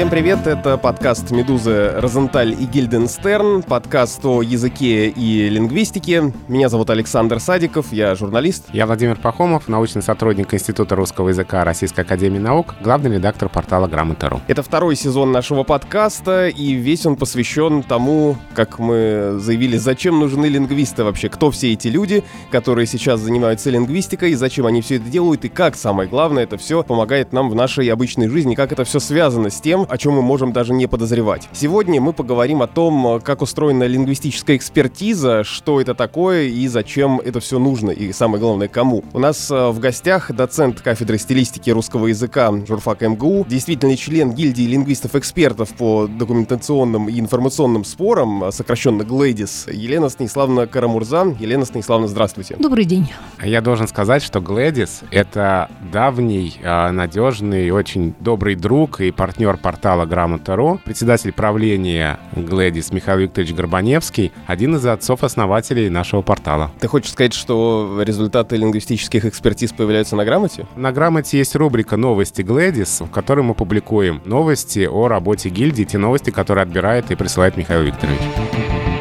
Всем привет, это подкаст «Медузы» Розенталь и Гильденстерн, подкаст о языке и лингвистике. Меня зовут Александр Садиков, я журналист. Я Владимир Пахомов, научный сотрудник Института русского языка Российской Академии Наук, главный редактор портала Грамота.ру. Это второй сезон нашего подкаста, и весь он посвящен тому, как мы заявили, зачем нужны лингвисты вообще, кто все эти люди, которые сейчас занимаются лингвистикой, зачем они все это делают, и как, самое главное, это все помогает нам в нашей обычной жизни, как это все связано с тем, тем, о чем мы можем даже не подозревать. Сегодня мы поговорим о том, как устроена лингвистическая экспертиза, что это такое и зачем это все нужно, и самое главное, кому. У нас э, в гостях доцент кафедры стилистики русского языка журфак МГУ, действительный член гильдии лингвистов-экспертов по документационным и информационным спорам, сокращенно ГЛЭДИС, Елена Станиславовна Карамурза. Елена Станиславовна, здравствуйте. Добрый день. Я должен сказать, что ГЛЭДИС — это давний, э, надежный, очень добрый друг и партнер портала Грамота.ру, председатель правления Глэдис Михаил Викторович Горбаневский, один из отцов-основателей нашего портала. Ты хочешь сказать, что результаты лингвистических экспертиз появляются на Грамоте? На Грамоте есть рубрика «Новости Глэдис», в которой мы публикуем новости о работе гильдии, те новости, которые отбирает и присылает Михаил Викторович.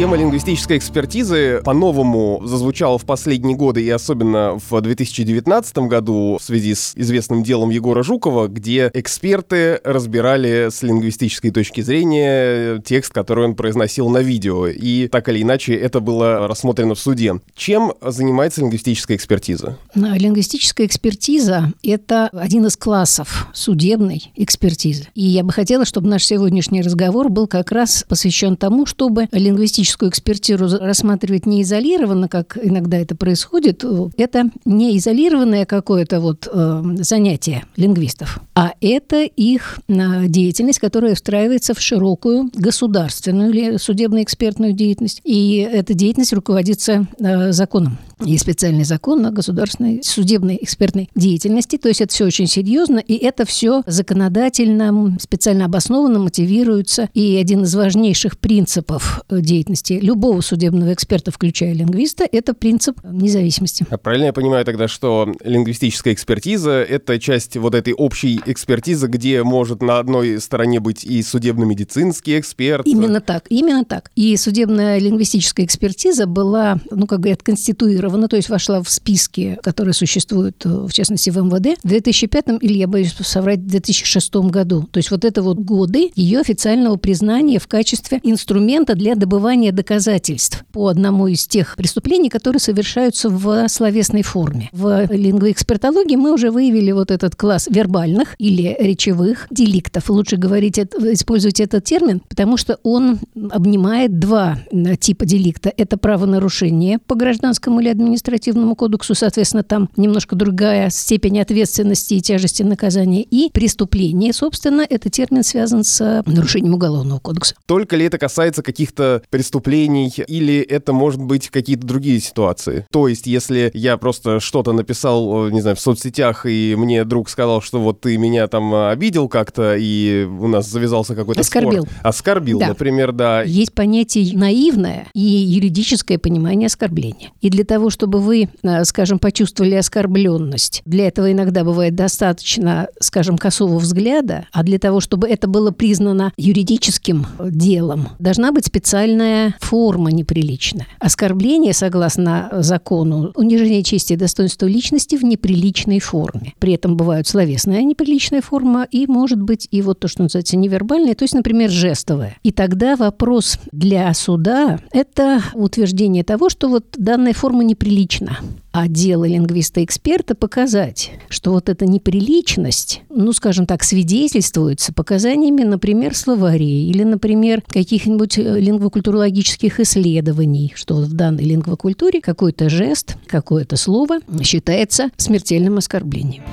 Тема лингвистической экспертизы по-новому зазвучала в последние годы, и особенно в 2019 году в связи с известным делом Егора Жукова, где эксперты разбирали с лингвистической точки зрения текст, который он произносил на видео. И так или иначе это было рассмотрено в суде. Чем занимается лингвистическая экспертиза? Лингвистическая экспертиза — это один из классов судебной экспертизы. И я бы хотела, чтобы наш сегодняшний разговор был как раз посвящен тому, чтобы лингвистическая лингвистическую экспертизу рассматривать не изолированно, как иногда это происходит, это не изолированное какое-то вот э, занятие лингвистов, а это их э, деятельность, которая встраивается в широкую государственную или судебно-экспертную деятельность. И эта деятельность руководится э, законом. Есть специальный закон о государственной судебной экспертной деятельности. То есть это все очень серьезно, и это все законодательно, специально обоснованно мотивируется. И один из важнейших принципов деятельности деятельности любого судебного эксперта, включая лингвиста, это принцип независимости. А правильно я понимаю тогда, что лингвистическая экспертиза — это часть вот этой общей экспертизы, где может на одной стороне быть и судебно-медицинский эксперт? Именно так, именно так. И судебная лингвистическая экспертиза была, ну, как говорят, конституирована, то есть вошла в списки, которые существуют, в частности, в МВД, в 2005 или, я боюсь соврать, в 2006 году. То есть вот это вот годы ее официального признания в качестве инструмента для добывания собрание доказательств по одному из тех преступлений, которые совершаются в словесной форме. В лингвоэкспертологии мы уже выявили вот этот класс вербальных или речевых деликтов. Лучше говорить, использовать этот термин, потому что он обнимает два типа деликта. Это правонарушение по гражданскому или административному кодексу, соответственно, там немножко другая степень ответственности и тяжести наказания. И преступление, собственно, этот термин связан с нарушением уголовного кодекса. Только ли это касается каких-то преступлений, преступлений, или это может быть какие-то другие ситуации. То есть, если я просто что-то написал, э, не знаю, в соцсетях, и мне друг сказал, что вот ты меня там э, обидел как-то, и у нас завязался какой-то Оскорбил. спор. Оскорбил, да. например, да. Есть понятие наивное и юридическое понимание оскорбления. И для того, чтобы вы, э, скажем, почувствовали оскорбленность, для этого иногда бывает достаточно, скажем, косого взгляда, а для того, чтобы это было признано юридическим делом, должна быть специальная форма неприличная. Оскорбление, согласно закону, унижение чести и достоинства личности в неприличной форме. При этом бывают словесная неприличная форма и, может быть, и вот то, что называется невербальная, то есть, например, жестовая. И тогда вопрос для суда – это утверждение того, что вот данная форма неприлична. А дело лингвиста-эксперта показать, что вот эта неприличность, ну, скажем так, свидетельствуется показаниями, например, словарей или, например, каких-нибудь э, лингвокультурологических исследований, что в данной лингвокультуре какой-то жест, какое-то слово считается смертельным оскорблением.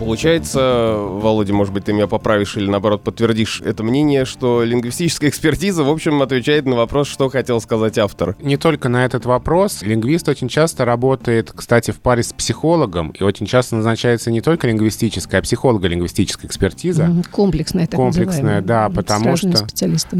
Получается, Володя, может быть, ты меня поправишь или, наоборот, подтвердишь это мнение, что лингвистическая экспертиза, в общем, отвечает на вопрос, что хотел сказать автор. Не только на этот вопрос. Лингвист очень часто работает, кстати, в паре с психологом, и очень часто назначается не только лингвистическая, а психолого-лингвистическая экспертиза. Комплексная, так Комплексная, да, потому что...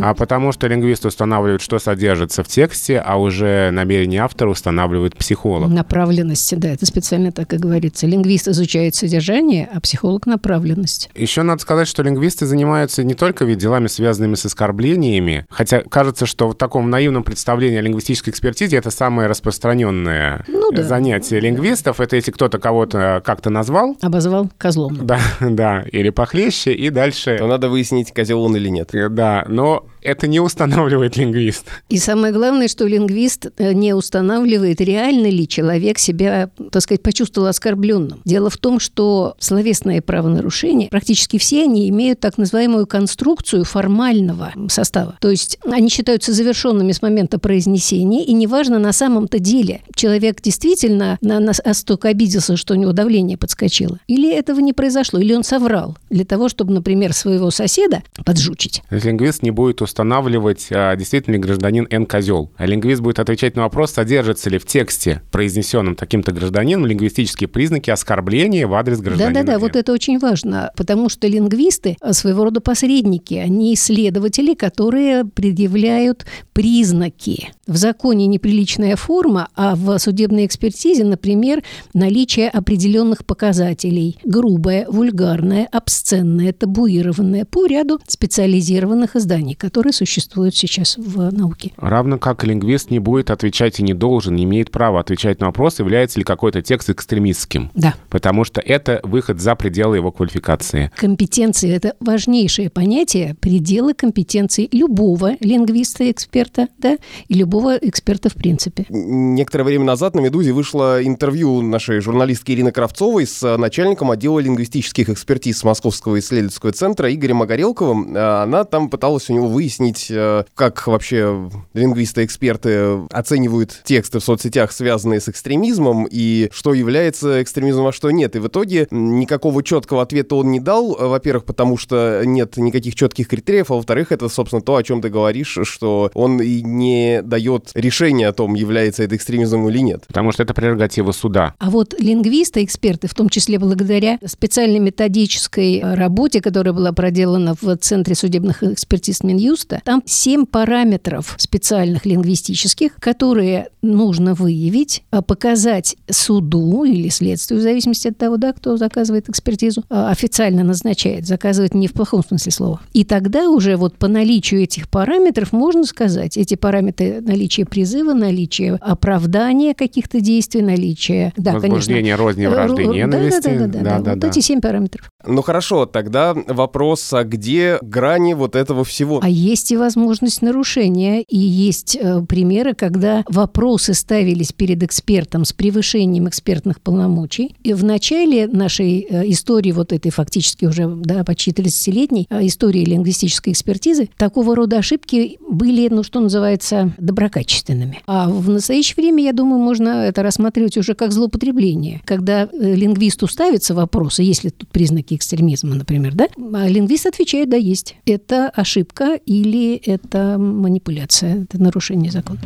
А потому что лингвист устанавливает, что содержится в тексте, а уже намерение автора устанавливает психолог. Направленности, да, это специально так и говорится. Лингвист изучает содержание, а психолог – направленность. Еще надо сказать, что лингвисты занимаются не только ведь делами, связанными с оскорблениями, хотя кажется, что в таком наивном представлении о лингвистической экспертизе это самое распространенное ну, да. занятие лингвистов. Это если кто-то кого-то как-то назвал. Обозвал козлом. Да, да, или похлеще, и дальше... То надо выяснить, козел он или нет. Да, но это не устанавливает лингвист. И самое главное, что лингвист э, не устанавливает, реально ли человек себя, так сказать, почувствовал оскорбленным. Дело в том, что словесные правонарушения, практически все они имеют так называемую конструкцию формального состава. То есть они считаются завершенными с момента произнесения, и неважно на самом-то деле, человек действительно на нас настолько обиделся, что у него давление подскочило, или этого не произошло, или он соврал для того, чтобы, например, своего соседа поджучить. Лингвист не будет устанавливать, а, действительно ли гражданин Н козел. А лингвист будет отвечать на вопрос, содержится ли в тексте, произнесенном таким-то гражданином, лингвистические признаки оскорбления в адрес гражданина. Да-да-да, вот это очень важно, потому что лингвисты а, своего рода посредники, они исследователи, которые предъявляют признаки. В законе неприличная форма, а в судебной экспертизе, например, наличие определенных показателей. Грубое, вульгарное, обсценное, табуированное по ряду специализированных изданий, которые которые существуют сейчас в науке. Равно как лингвист не будет отвечать и не должен, не имеет права отвечать на вопрос, является ли какой-то текст экстремистским. Да. Потому что это выход за пределы его квалификации. Компетенции – это важнейшее понятие, пределы компетенции любого лингвиста-эксперта, да, и любого эксперта в принципе. Некоторое время назад на «Медузе» вышло интервью нашей журналистки Ирины Кравцовой с начальником отдела лингвистических экспертиз Московского исследовательского центра Игорем Огарелковым. Она там пыталась у него выяснить, выяснить, э, как вообще лингвисты-эксперты оценивают тексты в соцсетях, связанные с экстремизмом, и что является экстремизмом, а что нет. И в итоге никакого четкого ответа он не дал, во-первых, потому что нет никаких четких критериев, а во-вторых, это, собственно, то, о чем ты говоришь, что он и не дает решения о том, является это экстремизмом или нет. Потому что это прерогатива суда. А вот лингвисты, эксперты, в том числе благодаря специальной методической работе, которая была проделана в Центре судебных экспертиз Минюст, Юста, там семь параметров специальных лингвистических, которые нужно выявить, а, показать суду или следствию, в зависимости от того, да, кто заказывает экспертизу, а, официально назначает, заказывает не в плохом смысле слова. И тогда уже вот по наличию этих параметров можно сказать, эти параметры наличие призыва, наличие оправдания каких-то действий, наличие... Да, Возбуждение конечно, розни, вражды, ненависти. Да, да, да, да, да, да, вот да. эти семь параметров. Ну хорошо, тогда вопрос, а где грани вот этого всего? А есть и возможность нарушения, и есть э, примеры, когда вопросы ставились перед экспертом с превышением экспертных полномочий. И в начале нашей э, истории, вот этой фактически уже да, почти 30-летней э, истории лингвистической экспертизы, такого рода ошибки были, ну что называется, доброкачественными. А в настоящее время, я думаю, можно это рассматривать уже как злоупотребление. Когда э, лингвисту ставятся вопросы, если тут признаки экстремизма, например, да, а лингвист отвечает, да, есть. Это ошибка или это манипуляция, это нарушение закона.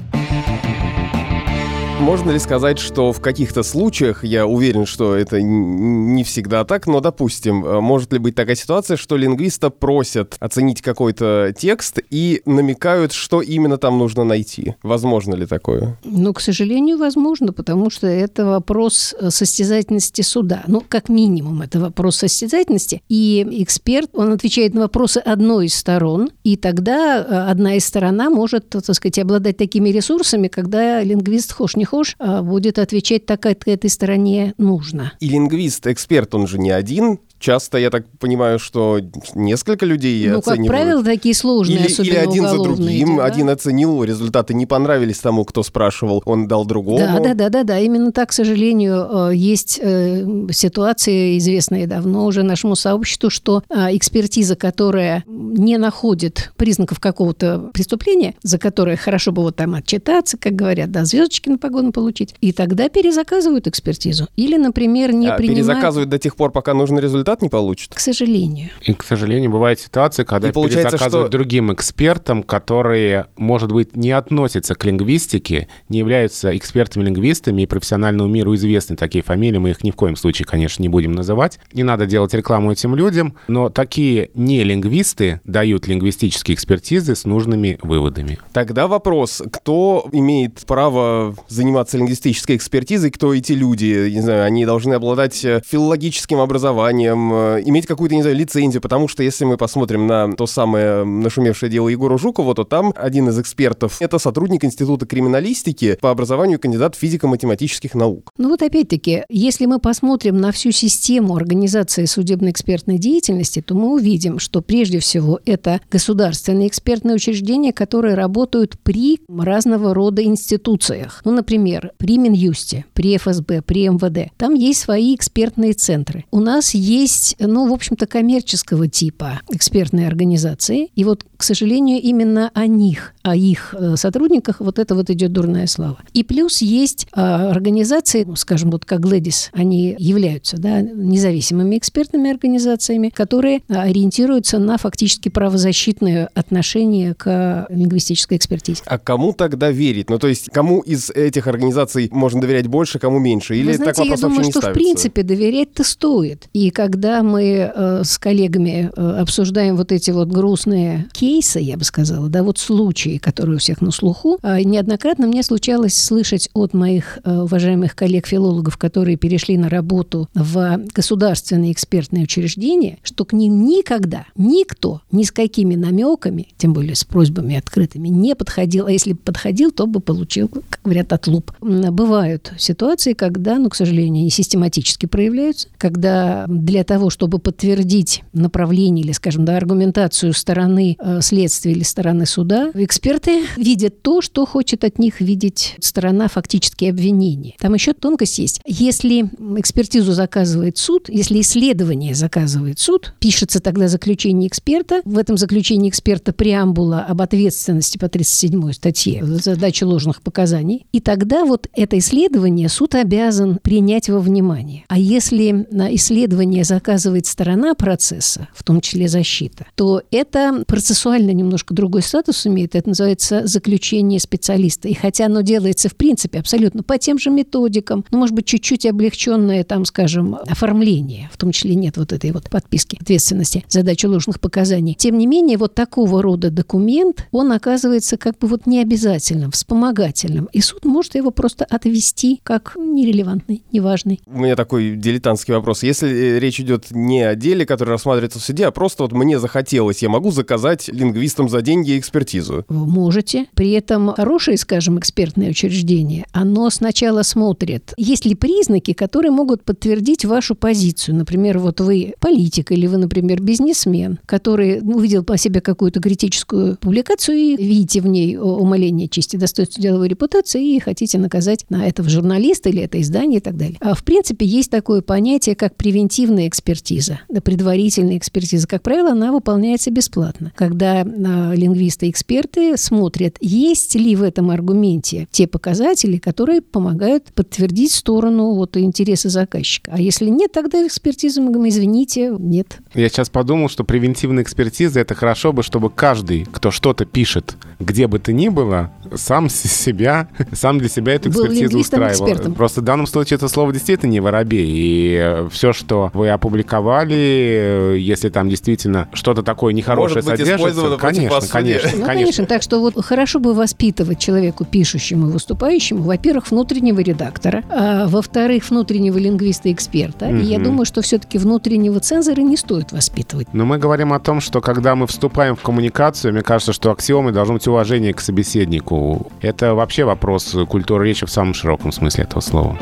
Можно ли сказать, что в каких-то случаях, я уверен, что это не всегда так, но, допустим, э, может ли быть такая ситуация, что лингвиста просят оценить какой-то текст и намекают, что именно там нужно найти? Возможно ли такое? Ну, к сожалению, возможно, потому что это вопрос э, состязательности суда. Ну, как минимум, это вопрос состязательности. И эксперт, он отвечает на вопросы одной из сторон, и тогда э, одна из сторон может, так сказать, обладать такими ресурсами, когда лингвист хошь не не хошь, а будет отвечать так, как этой стороне нужно. И лингвист, эксперт, он же не один, часто, я так понимаю, что несколько людей ну, оценивают. Ну, как правило, такие сложные, или, особенно Или один за другим. да? Один оценил, результаты не понравились тому, кто спрашивал, он дал другому. Да, да, да, да, да. Именно так, к сожалению, э, есть э, ситуации, известные давно уже нашему сообществу, что э, экспертиза, которая не находит признаков какого-то преступления, за которое хорошо бы вот там отчитаться, как говорят, да, звездочки на погону получить, и тогда перезаказывают экспертизу. Или, например, не а, принимают... Перезаказывают до тех пор, пока нужный результат результат не получит. К сожалению. И, к сожалению, бывает ситуация, когда перезаказывают что... другим экспертам, которые, может быть, не относятся к лингвистике, не являются экспертами-лингвистами и профессиональному миру известны такие фамилии, мы их ни в коем случае, конечно, не будем называть. Не надо делать рекламу этим людям, но такие не лингвисты дают лингвистические экспертизы с нужными выводами. Тогда вопрос, кто имеет право заниматься лингвистической экспертизой, кто эти люди? Не знаю, они должны обладать филологическим образованием, э, иметь какую-то, не знаю, лицензию, потому что если мы посмотрим на то самое нашумевшее дело Егора Жукова, то там один из экспертов — это сотрудник Института криминалистики, по образованию кандидат физико-математических наук. Ну вот опять-таки, если мы посмотрим на всю систему организации судебно-экспертной деятельности, то мы увидим, что прежде всего это государственные экспертные учреждения, которые работают при разного рода институциях. Ну, например, при Минюсте, при ФСБ, при МВД. Там есть свои экспертные центры. У нас есть, ну, в общем-то, коммерческого типа экспертные организации. И вот, к сожалению, именно о них, о их э, сотрудниках вот это вот идет дурная слава. И плюс есть а, организации, скажем, вот как Глэдис, они являются да, независимыми экспертными организациями, которые а, ориентируются на фактически правозащитное отношение к лингвистической экспертизе. А кому тогда верить? Ну, то есть, кому из этих организаций можно доверять больше, кому меньше? Или Вы знаете, так вопрос я думаю, вообще не что ставится? в принципе доверять-то стоит. И когда мы э, с коллегами э, обсуждаем вот эти вот грустные кейсы, я бы сказала, да, вот случаи, которые у всех на слуху, э, неоднократно мне случалось слышать от моих э, уважаемых коллег-филологов, которые перешли на работу в государственные экспертные учреждения, что к ним никогда никто ни с какими намеками, тем более с просьбами открытыми, не подходил. А если бы подходил, то бы получил, как говорят, отлуп. Бывают ситуации, когда, ну, к сожалению, они систематически проявляются, когда для того, чтобы подтвердить направление или, скажем, да, аргументацию стороны э, следствия или стороны суда, эксперты видят то, что хочет от них видеть сторона фактически обвинения. Там еще тонкость есть. Если экспертизу заказывает суд, если исследование заказывает суд, пишется тогда заключение эксперта. В этом заключении эксперта преамбула об ответственности по 37 статье за дачу ложных показаний. И тогда вот это исследование суд обязан принять во внимание. А если на исследование заказывает сторона процесса, в том числе защита, то это процессуально немножко другой статус имеет. Это называется заключение специалиста. И хотя оно делается, в принципе, абсолютно по тем же методикам, ну, может быть, чуть-чуть облегченное, там, скажем, оформление, в том числе нет вот этой вот подписки ответственности за дачу ложных показаний. Тем не менее, вот такого рода документ, он оказывается как бы вот необязательным, вспомогательным. И суд может его просто отвести как нерелевантный, неважный. У меня такой дилетантский вопрос. Если э, речь идет не о деле, который рассматривается в суде, а просто вот мне захотелось, я могу заказать лингвистам за деньги экспертизу. Вы можете. При этом хорошее, скажем, экспертное учреждение, оно сначала смотрит, есть ли признаки, которые могут подтвердить вашу позицию. Например, вот вы политик или вы, например, бизнесмен, который увидел по себе какую-то критическую публикацию и видите в ней умаление чести достоинства деловой репутации и хотите наказать на этого журналиста или это издание и так далее. А в принципе есть такое понятие, как превентивная экспертиза, да, предварительная экспертиза. Как правило, она выполняется бесплатно. Когда а, лингвисты и эксперты смотрят, есть ли в этом аргументе те показатели, которые помогают подтвердить сторону вот, интересы заказчика. А если нет, тогда экспертизу мы говорим, извините, нет. Я сейчас подумал, что превентивная экспертиза это хорошо бы, чтобы каждый, кто что-то пишет, где бы то ни было, сам себя, сам для себя эту экспертизу устраивал. лингвистом-экспертом. Просто в данном случае это слово действительно не воробей. И все, что вы опубликовали, э, если там действительно что-то такое нехорошее Может быть содержится, конечно, конечно, Ну, конечно. конечно. Так что вот хорошо бы воспитывать человеку, пишущему и выступающему, во-первых, внутреннего редактора, а во-вторых, внутреннего лингвиста-эксперта. И я думаю, что все-таки внутреннего цензора не стоит воспитывать. Но мы говорим о том, что когда мы вступаем в коммуникацию, мне кажется, что аксиомой должно быть уважение к собеседнику. Это вообще вопрос культуры речи в самом широком смысле этого слова.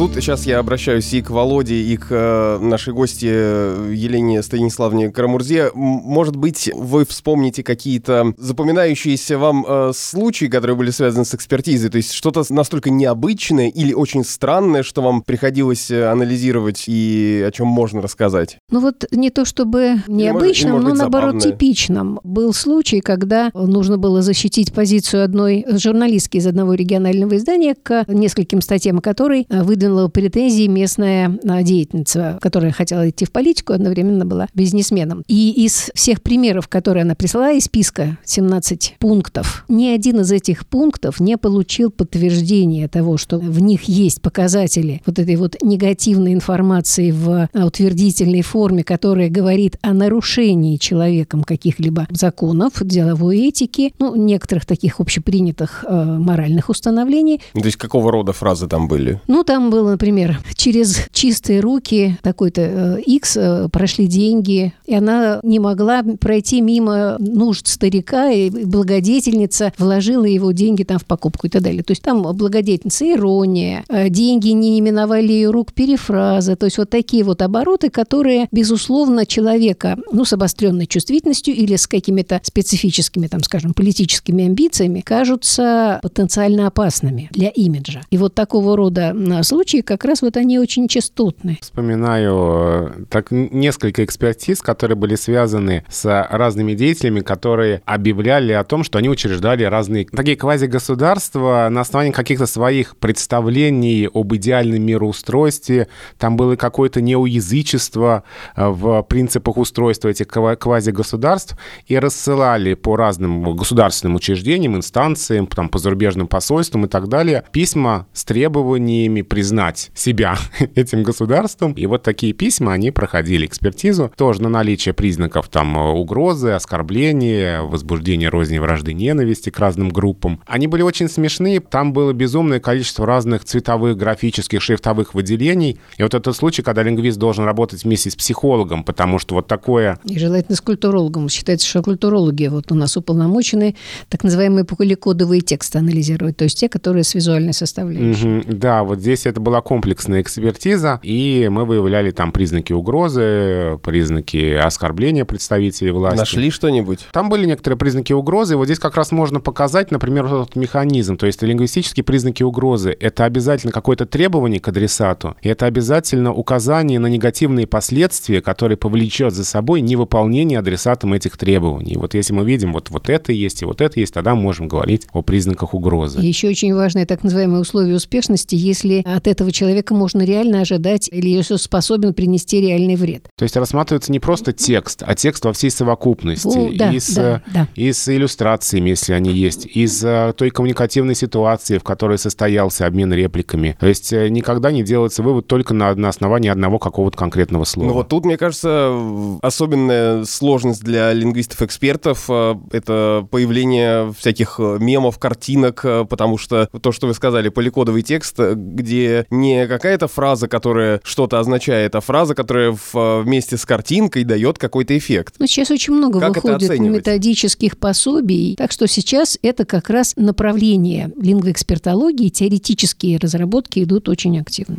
Тут сейчас я обращаюсь и к Володе, и к э, нашей гости э, Елене Станиславне Карамурзе. Может быть, вы вспомните какие-то запоминающиеся вам э, случаи, которые были связаны с экспертизой? То есть что-то настолько необычное или очень странное, что вам приходилось анализировать и о чем можно рассказать? Ну вот не то чтобы необычным, может но быть, наоборот забавное. типичным. Был случай, когда нужно было защитить позицию одной журналистки из одного регионального издания к нескольким статьям которой э, выдвинула претензии местная э, деятельница, которая хотела идти в политику, одновременно была бизнесменом. И из всех примеров, которые она прислала из списка 17 пунктов, ни один из этих пунктов не получил подтверждения того, что в них есть показатели вот этой вот негативной информации в а, утвердительной форме, которая говорит о нарушении человеком каких-либо законов, деловой этики, ну, некоторых таких общепринятых э, моральных установлений. Ну, То есть какого рода фразы там были? Ну, там было было, например, через чистые руки такой-то X э, прошли деньги, и она не могла пройти мимо нужд старика, и благодетельница вложила его деньги там в покупку и так далее. То есть там благодетельница ирония, э, деньги не миновали ее рук перефраза, то есть вот такие вот обороты, которые, безусловно, человека, ну, с обостренной чувствительностью или с какими-то специфическими, там, скажем, политическими амбициями, кажутся потенциально опасными для имиджа. И вот такого рода случаи как раз вот они очень частотны. Вспоминаю э, так несколько экспертиз, которые были связаны с разными деятелями, которые объявляли о том, что они учреждали разные такие квазигосударства на основании каких-то своих представлений об идеальном мироустройстве. Там было какое-то неоязычество э, в принципах устройства этих квазигосударств и рассылали по разным государственным учреждениям, инстанциям, там, по зарубежным посольствам и так далее письма с требованиями признать себя этим государством. И вот такие письма, они проходили экспертизу тоже на наличие признаков там угрозы, оскорбления, возбуждения розни, вражды, ненависти к разным группам. Они были очень смешные, там было безумное количество разных цветовых, графических, шрифтовых выделений. И вот этот случай, когда лингвист должен работать вместе с психологом, потому что вот такое... И желательно с культурологом. Считается, что культурологи вот у нас уполномочены так называемые поликодовые тексты анализировать, то есть те, которые с визуальной составляющей. Угу, да, вот здесь это была комплексная экспертиза, и мы выявляли там признаки угрозы, признаки оскорбления представителей власти. Нашли что-нибудь? Там были некоторые признаки угрозы, и вот здесь как раз можно показать, например, вот этот механизм, то есть лингвистические признаки угрозы. Это обязательно какое-то требование к адресату, и это обязательно указание на негативные последствия, которые повлечет за собой невыполнение адресатом этих требований. Вот если мы видим, вот, вот это есть и вот это есть, тогда мы можем говорить о признаках угрозы. И еще очень важное так называемое условие успешности, если от этого человека можно реально ожидать или если способен принести реальный вред. То есть рассматривается не просто текст, а текст во всей совокупности. О, да, и, с, да, да. и с иллюстрациями, если они есть, и с э, той коммуникативной ситуации, в которой состоялся обмен репликами. То есть э, никогда не делается вывод только на, на основании одного какого-то конкретного слова. Ну вот тут, мне кажется, особенная сложность для лингвистов-экспертов э, — это появление всяких мемов, картинок, потому что то, что вы сказали, поликодовый текст, где не какая-то фраза, которая что-то означает, а фраза, которая в, вместе с картинкой дает какой-то эффект. Ну, сейчас очень много как выходит методических пособий, так что сейчас это как раз направление лингвоэкспертологии, теоретические разработки идут очень активно.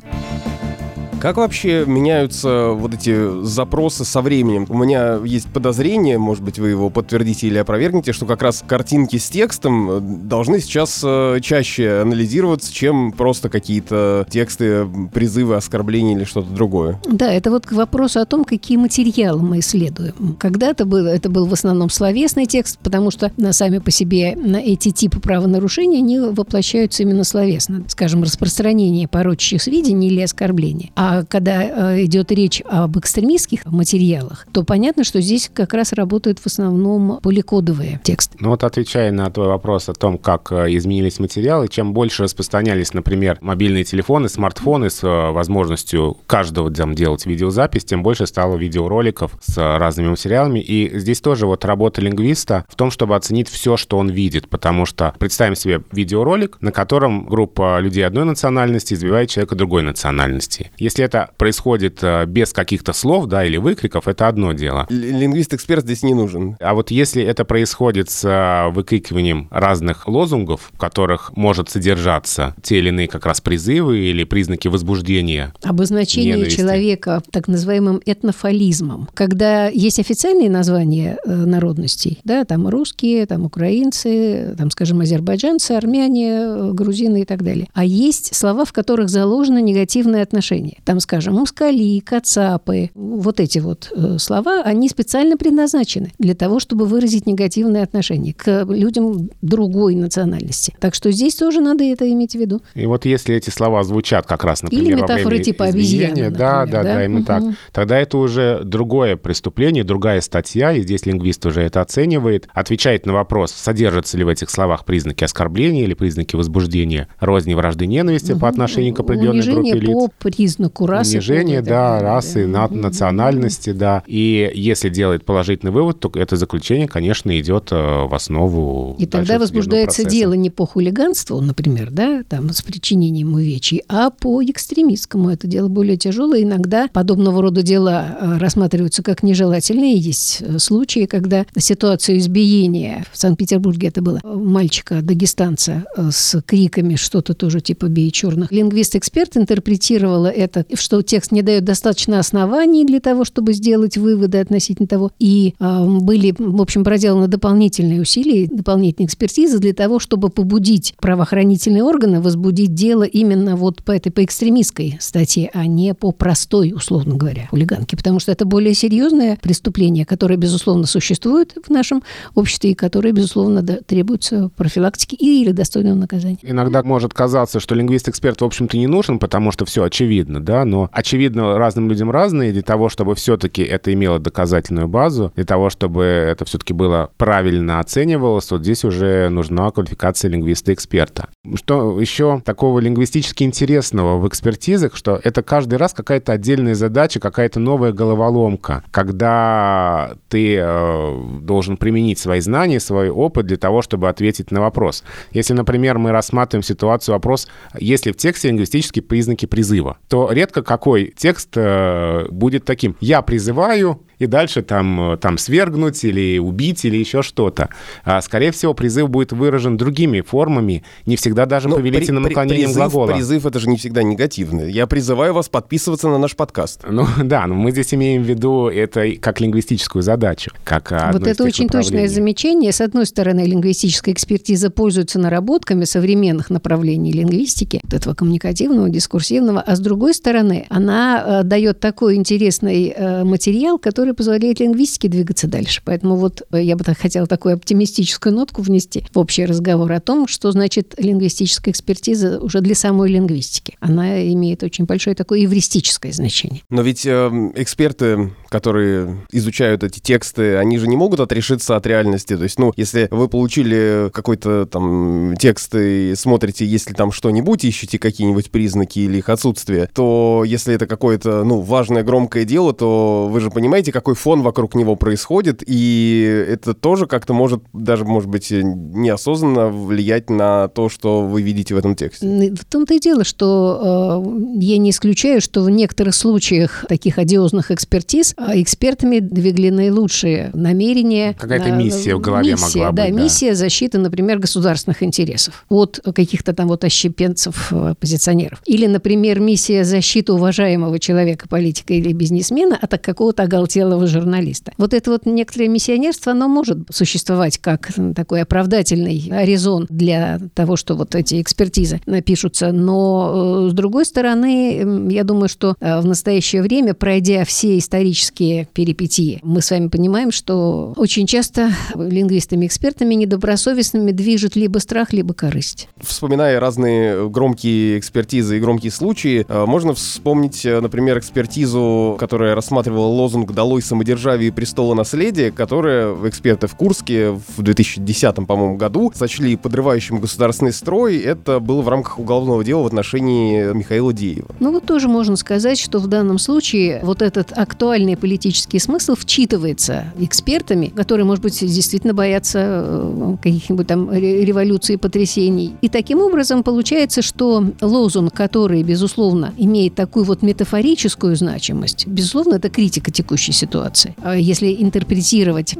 Как вообще меняются вот эти запросы со временем? У меня есть подозрение, может быть, вы его подтвердите или опровергнете, что как раз картинки с текстом э, должны сейчас э, чаще анализироваться, чем просто какие-то тексты, призывы, оскорбления или что-то другое. Да, это вот к вопросу о том, какие материалы мы исследуем. Когда-то было, это был в основном словесный текст, потому что на сами по себе на эти типы правонарушений они воплощаются именно словесно. Скажем, распространение порочащих сведений или оскорбления. А а когда э, идет речь об экстремистских материалах, то понятно, что здесь как раз работают в основном поликодовые тексты. Ну вот отвечая на твой вопрос о том, как э, изменились материалы, чем больше распространялись, например, мобильные телефоны, смартфоны с э, возможностью каждого там, делать видеозапись, тем больше стало видеороликов с разными материалами. И здесь тоже вот работа лингвиста в том, чтобы оценить все, что он видит, потому что представим себе видеоролик, на котором группа людей одной национальности избивает человека другой национальности. Если если это происходит э, без каких-то слов, да, или выкриков, это одно дело. Лингвист-эксперт здесь не нужен. А вот если это происходит с э, выкрикиванием разных лозунгов, в которых может содержаться те или иные как раз призывы или признаки возбуждения. Обозначение ненависти. человека так называемым этнофализмом. Когда есть официальные названия э, народностей, да, там русские, там украинцы, там, скажем, азербайджанцы, армяне, грузины и так далее. А есть слова, в которых заложено негативное отношение там, скажем, мускали, кацапы, вот эти вот э, слова, они специально предназначены для того, чтобы выразить негативное отношение к людям другой национальности. Так что здесь тоже надо это иметь в виду. И вот если эти слова звучат как раз, например, Или метафоры типа обезьяны, да, да, да, да, именно угу. так, тогда это уже другое преступление, другая статья, и здесь лингвист уже это оценивает, отвечает на вопрос, содержатся ли в этих словах признаки оскорбления или признаки возбуждения розни, вражды, ненависти угу. по отношению к определенной Унижение группе лиц. по признаку оценку расы. Унижение, да, далее, расы, да. На, национальности, да. И если делает положительный вывод, то это заключение, конечно, идет э, в основу И тогда возбуждается дело не по хулиганству, например, да, там, с причинением увечий, а по экстремистскому. Это дело более тяжелое. Иногда подобного рода дела э, рассматриваются как нежелательные. Есть э, случаи, когда ситуация избиения, в Санкт-Петербурге это было, мальчика-дагестанца с криками что-то тоже типа «бей черных». Лингвист-эксперт интерпретировала это, что текст не дает достаточно оснований для того, чтобы сделать выводы относительно того. И э, были, в общем, проделаны дополнительные усилия, дополнительные экспертизы для того, чтобы побудить правоохранительные органы возбудить дело именно вот по этой по экстремистской статье, а не по простой, условно говоря, хулиганке. Потому что это более серьезное преступление, которое, безусловно, существует в нашем обществе и которое, безусловно, требуется профилактики или достойного наказания. Иногда может казаться, что лингвист-эксперт, в общем-то, не нужен, потому что все очевидно, да, но очевидно разным людям разные, для того, чтобы все-таки это имело доказательную базу, для того, чтобы это все-таки было правильно оценивалось, вот здесь уже нужна квалификация лингвиста-эксперта. Что еще такого лингвистически интересного в экспертизах, что это каждый раз какая-то отдельная задача, какая-то новая головоломка, когда ты э, должен применить свои знания, свой опыт для того, чтобы ответить на вопрос. Если, например, мы рассматриваем ситуацию, вопрос, есть ли в тексте лингвистические признаки призыва, то редко какой текст э, будет таким «я призываю», и дальше там, э, там свергнуть или убить или еще что-то. А, скорее всего, призыв будет выражен другими формами, не всегда даже но повелительным при, наклонением призыв, глагола. Призыв — это же не всегда негативный. Я призываю вас подписываться на наш подкаст. Ну да, но мы здесь имеем в виду это как лингвистическую задачу. Как вот это очень точное замечание. С одной стороны, лингвистическая экспертиза пользуется наработками современных направлений лингвистики, вот этого коммуникативного, дискурсивного, а с другой стороны, она э, дает такой интересный э, материал, который позволяет лингвистике двигаться дальше. Поэтому вот э, я бы так хотела такую оптимистическую нотку внести в общий разговор о том, что значит лингвистическая экспертиза уже для самой лингвистики. Она имеет очень большое такое эвристическое значение. Но ведь э, эксперты, которые изучают эти тексты, они же не могут отрешиться от реальности. То есть, ну, если вы получили какой-то там текст и смотрите, если там что-нибудь, ищете какие-нибудь признаки или их отсутствие, то если это какое-то, ну, важное, громкое дело, то вы же понимаете, как какой фон вокруг него происходит, и это тоже как-то может, даже, может быть, неосознанно влиять на то, что вы видите в этом тексте. В том-то и дело, что э, я не исключаю, что в некоторых случаях таких одиозных экспертиз э, экспертами двигали наилучшие намерения. Какая-то на, миссия в голове миссия, могла да, быть. Да, миссия защиты, например, государственных интересов от каких-то там вот ощепенцев, э, позиционеров. Или, например, миссия защиты уважаемого человека, политика или бизнесмена от какого-то оголтелого журналиста. Вот это вот некоторое миссионерство, оно может существовать как такой оправдательный резон для того, что вот эти экспертизы напишутся. Но, э, с другой стороны, я думаю, что э, в настоящее время, пройдя все исторические перипетии, мы с вами понимаем, что очень часто лингвистами-экспертами недобросовестными движет либо страх, либо корысть. Вспоминая разные громкие экспертизы и громкие случаи, э, можно вспомнить, например, экспертизу, которая рассматривала лозунг «Долой самодержавие и престола наследия, которое эксперты в Курске в 2010, по-моему, году сочли подрывающим государственный строй. Это было в рамках уголовного дела в отношении Михаила Деева. Ну вот тоже можно сказать, что в данном случае вот этот актуальный политический смысл вчитывается экспертами, которые, может быть, действительно боятся э, каких-нибудь там революций и потрясений. И таким образом получается, что лозунг, который, безусловно, имеет такую вот метафорическую значимость, безусловно, это критика текущей ситуации а если интерпретировать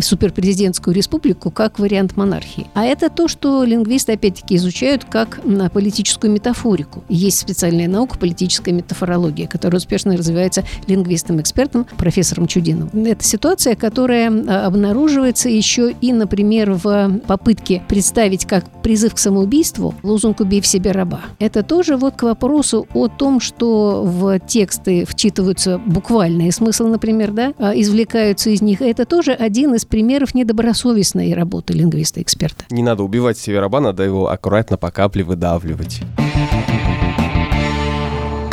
суперпрезидентскую республику как вариант монархии. А это то, что лингвисты опять-таки изучают как политическую метафорику. Есть специальная наука политическая метафорология, которая успешно развивается лингвистом-экспертом профессором Чудиновым. Это ситуация, которая а, обнаруживается еще и, например, в попытке представить как призыв к самоубийству лозунг «Убей в себе раба». Это тоже вот к вопросу о том, что в тексты вчитываются буквальные смысл, например, да, а, извлекаются из них. Это тоже один из примеров недобросовестной работы лингвиста-эксперта. Не надо убивать себе раба, надо его аккуратно по капле выдавливать.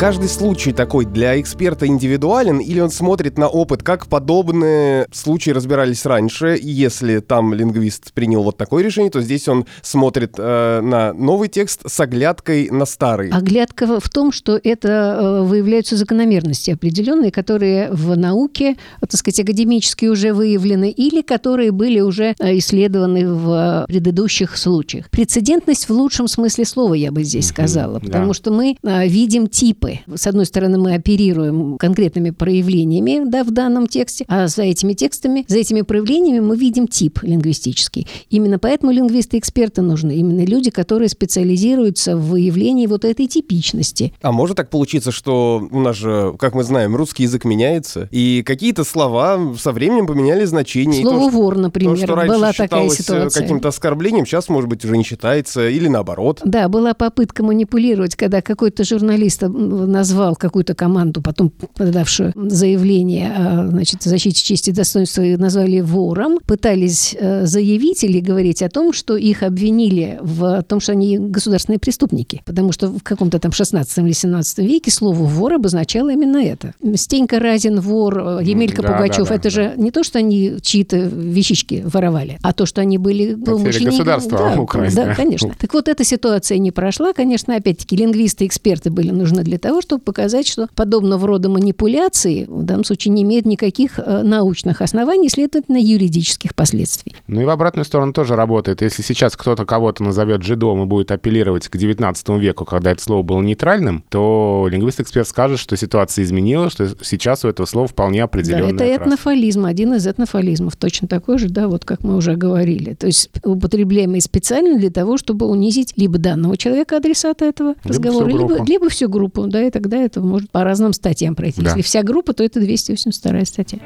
Каждый случай такой для эксперта индивидуален, или он смотрит на опыт, как подобные случаи разбирались раньше, и если там лингвист принял вот такое решение, то здесь он смотрит э, на новый текст с оглядкой на старый. Оглядка в том, что это э, выявляются закономерности определенные, которые в науке, так сказать, академически уже выявлены, или которые были уже э, исследованы в предыдущих случаях. Прецедентность в лучшем смысле слова, я бы здесь сказала, потому да. что мы э, видим типы. С одной стороны, мы оперируем конкретными проявлениями да, в данном тексте, а за этими текстами, за этими проявлениями мы видим тип лингвистический. Именно поэтому лингвисты-эксперты нужны. Именно люди, которые специализируются в выявлении вот этой типичности. А может так получиться, что у нас же, как мы знаем, русский язык меняется, и какие-то слова со временем поменяли значение. Слово то, «вор», например, то, что была такая ситуация. каким-то оскорблением, сейчас, может быть, уже не считается, или наоборот. Да, была попытка манипулировать, когда какой-то журналист назвал какую-то команду, потом подавшую заявление о значит, защите чести и достоинства, назвали вором, пытались э, заявить или говорить о том, что их обвинили в том, что они государственные преступники. Потому что в каком-то там 16 или 17 веке слово «вор» обозначало именно это. Стенька Разин вор, э, Емелька да, Пугачев, да, да, это да. же не то, что они чьи-то вещички воровали, а то, что они были злоумышленниками. государство да, украсть. Да, конечно. Так вот, эта ситуация не прошла. Конечно, опять-таки, лингвисты, эксперты были нужны для того, чтобы показать, что подобного рода манипуляции в данном случае не имеют никаких э, научных оснований, следовательно, юридических последствий. Ну и в обратную сторону тоже работает. Если сейчас кто-то кого-то назовет жидом и будет апеллировать к 19 веку, когда это слово было нейтральным, то лингвист-эксперт скажет, что ситуация изменилась, что сейчас у этого слова вполне определенная Да, это этнофализм, один из этнофализмов, точно такой же, да, вот как мы уже говорили. То есть употребляемый специально для того, чтобы унизить либо данного человека, адресата этого либо разговора, всю либо, либо всю группу, да, и тогда это может по разным статьям пройти. Да. Если вся группа, то это 282 статья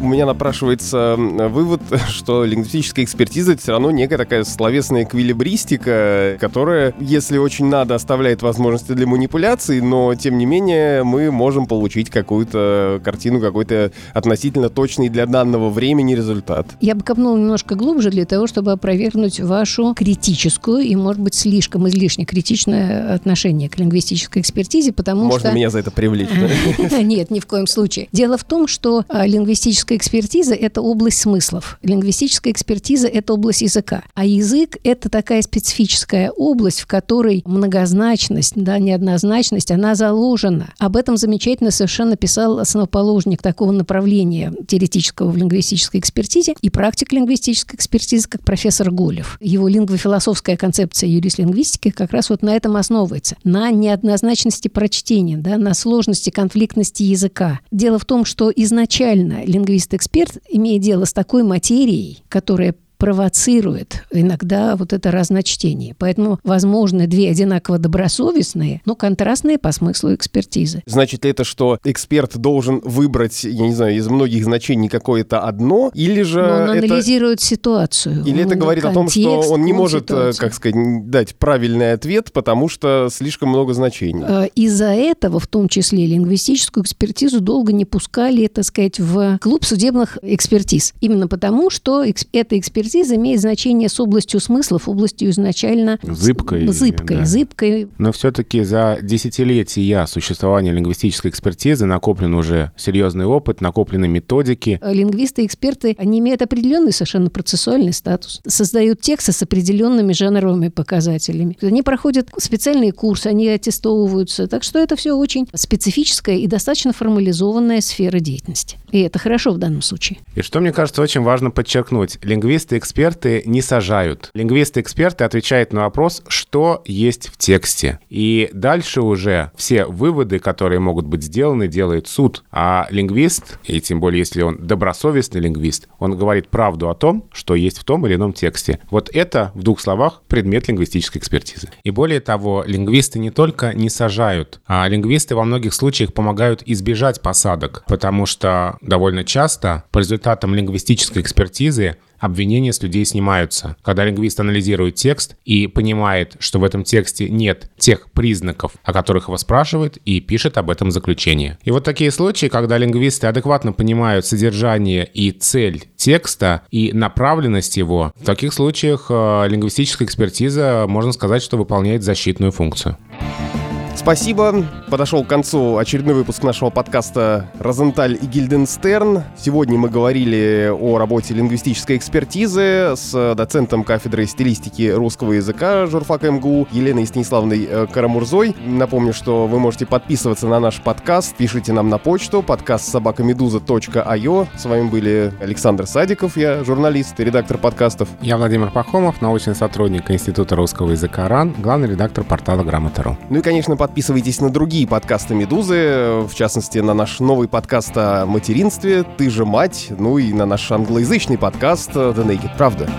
у меня напрашивается вывод, что лингвистическая экспертиза это все равно некая такая словесная эквилибристика, которая, если очень надо, оставляет возможности для манипуляций, но тем не менее мы можем получить какую-то картину, какой-то относительно точный для данного времени результат. Я бы копнула немножко глубже для того, чтобы опровергнуть вашу критическую и, может быть, слишком излишне критичное отношение к лингвистической экспертизе, потому Можно что... Можно меня за это привлечь, Нет, ни в коем случае. Дело в том, что а, лингвистическая Лингвистическая экспертиза – это область смыслов. Лингвистическая экспертиза – это область языка. А язык – это такая специфическая область, в которой многозначность, да, неоднозначность, она заложена. Об этом замечательно совершенно писал основоположник такого направления теоретического в лингвистической экспертизе и практик лингвистической экспертизы, как профессор Голев. Его лингвофилософская концепция юрист-лингвистики как раз вот на этом основывается. На неоднозначности прочтения, да, на сложности, конфликтности языка. Дело в том, что изначально лингвист юрист-эксперт, имея дело с такой материей, которая провоцирует иногда вот это разночтение. Поэтому возможны две одинаково добросовестные, но контрастные по смыслу экспертизы. Значит ли это, что эксперт должен выбрать, я не знаю, из многих значений какое-то одно, или же но он это... анализирует ситуацию. Или он это говорит о том, что он не может, э, ситуацию. как сказать, дать правильный ответ, потому что слишком много значений. Э, из-за этого, в том числе лингвистическую экспертизу, долго не пускали, так сказать, в клуб судебных экспертиз. Именно потому, что эта экспертиза экспертиза имеет значение с областью смыслов, областью изначально зыбкой. Зыбкой, да. зыбкой. Но все-таки за десятилетия существования лингвистической экспертизы накоплен уже серьезный опыт, накоплены методики. Лингвисты, эксперты, они имеют определенный совершенно процессуальный статус. Создают тексты с определенными жанровыми показателями. Они проходят специальные курсы, они аттестовываются. Так что это все очень специфическая и достаточно формализованная сфера деятельности. И это хорошо в данном случае. И что, мне кажется, очень важно подчеркнуть. Лингвисты лингвисты-эксперты не сажают. Лингвисты-эксперты отвечают на вопрос, что есть в тексте. И дальше уже все выводы, которые могут быть сделаны, делает суд. А лингвист, и тем более если он добросовестный лингвист, он говорит правду о том, что есть в том или ином тексте. Вот это, в двух словах, предмет лингвистической экспертизы. И более того, лингвисты не только не сажают, а лингвисты во многих случаях помогают избежать посадок, потому что довольно часто по результатам лингвистической экспертизы обвинения с людей снимаются. Когда лингвист анализирует текст и понимает, что в этом тексте нет тех признаков, о которых его спрашивают, и пишет об этом заключение. И вот такие случаи, когда лингвисты адекватно понимают содержание и цель текста и направленность его, в таких случаях э, лингвистическая экспертиза, можно сказать, что выполняет защитную функцию. Спасибо. Подошел к концу очередной выпуск нашего подкаста «Розенталь и Гильденстерн». Сегодня мы говорили о работе лингвистической экспертизы с доцентом кафедры стилистики русского языка журфака МГУ Еленой Станиславной э, Карамурзой. Напомню, что вы можете подписываться на наш подкаст, пишите нам на почту подкаст собакамедуза.io. С вами были Александр Садиков, я журналист и редактор подкастов. Я Владимир Пахомов, научный сотрудник Института русского языка РАН, главный редактор портала Грамота.ру. Ну и, конечно, подписывайтесь на другие подкасты «Медузы», в частности, на наш новый подкаст о материнстве «Ты же мать», ну и на наш англоязычный подкаст «The Naked Правда».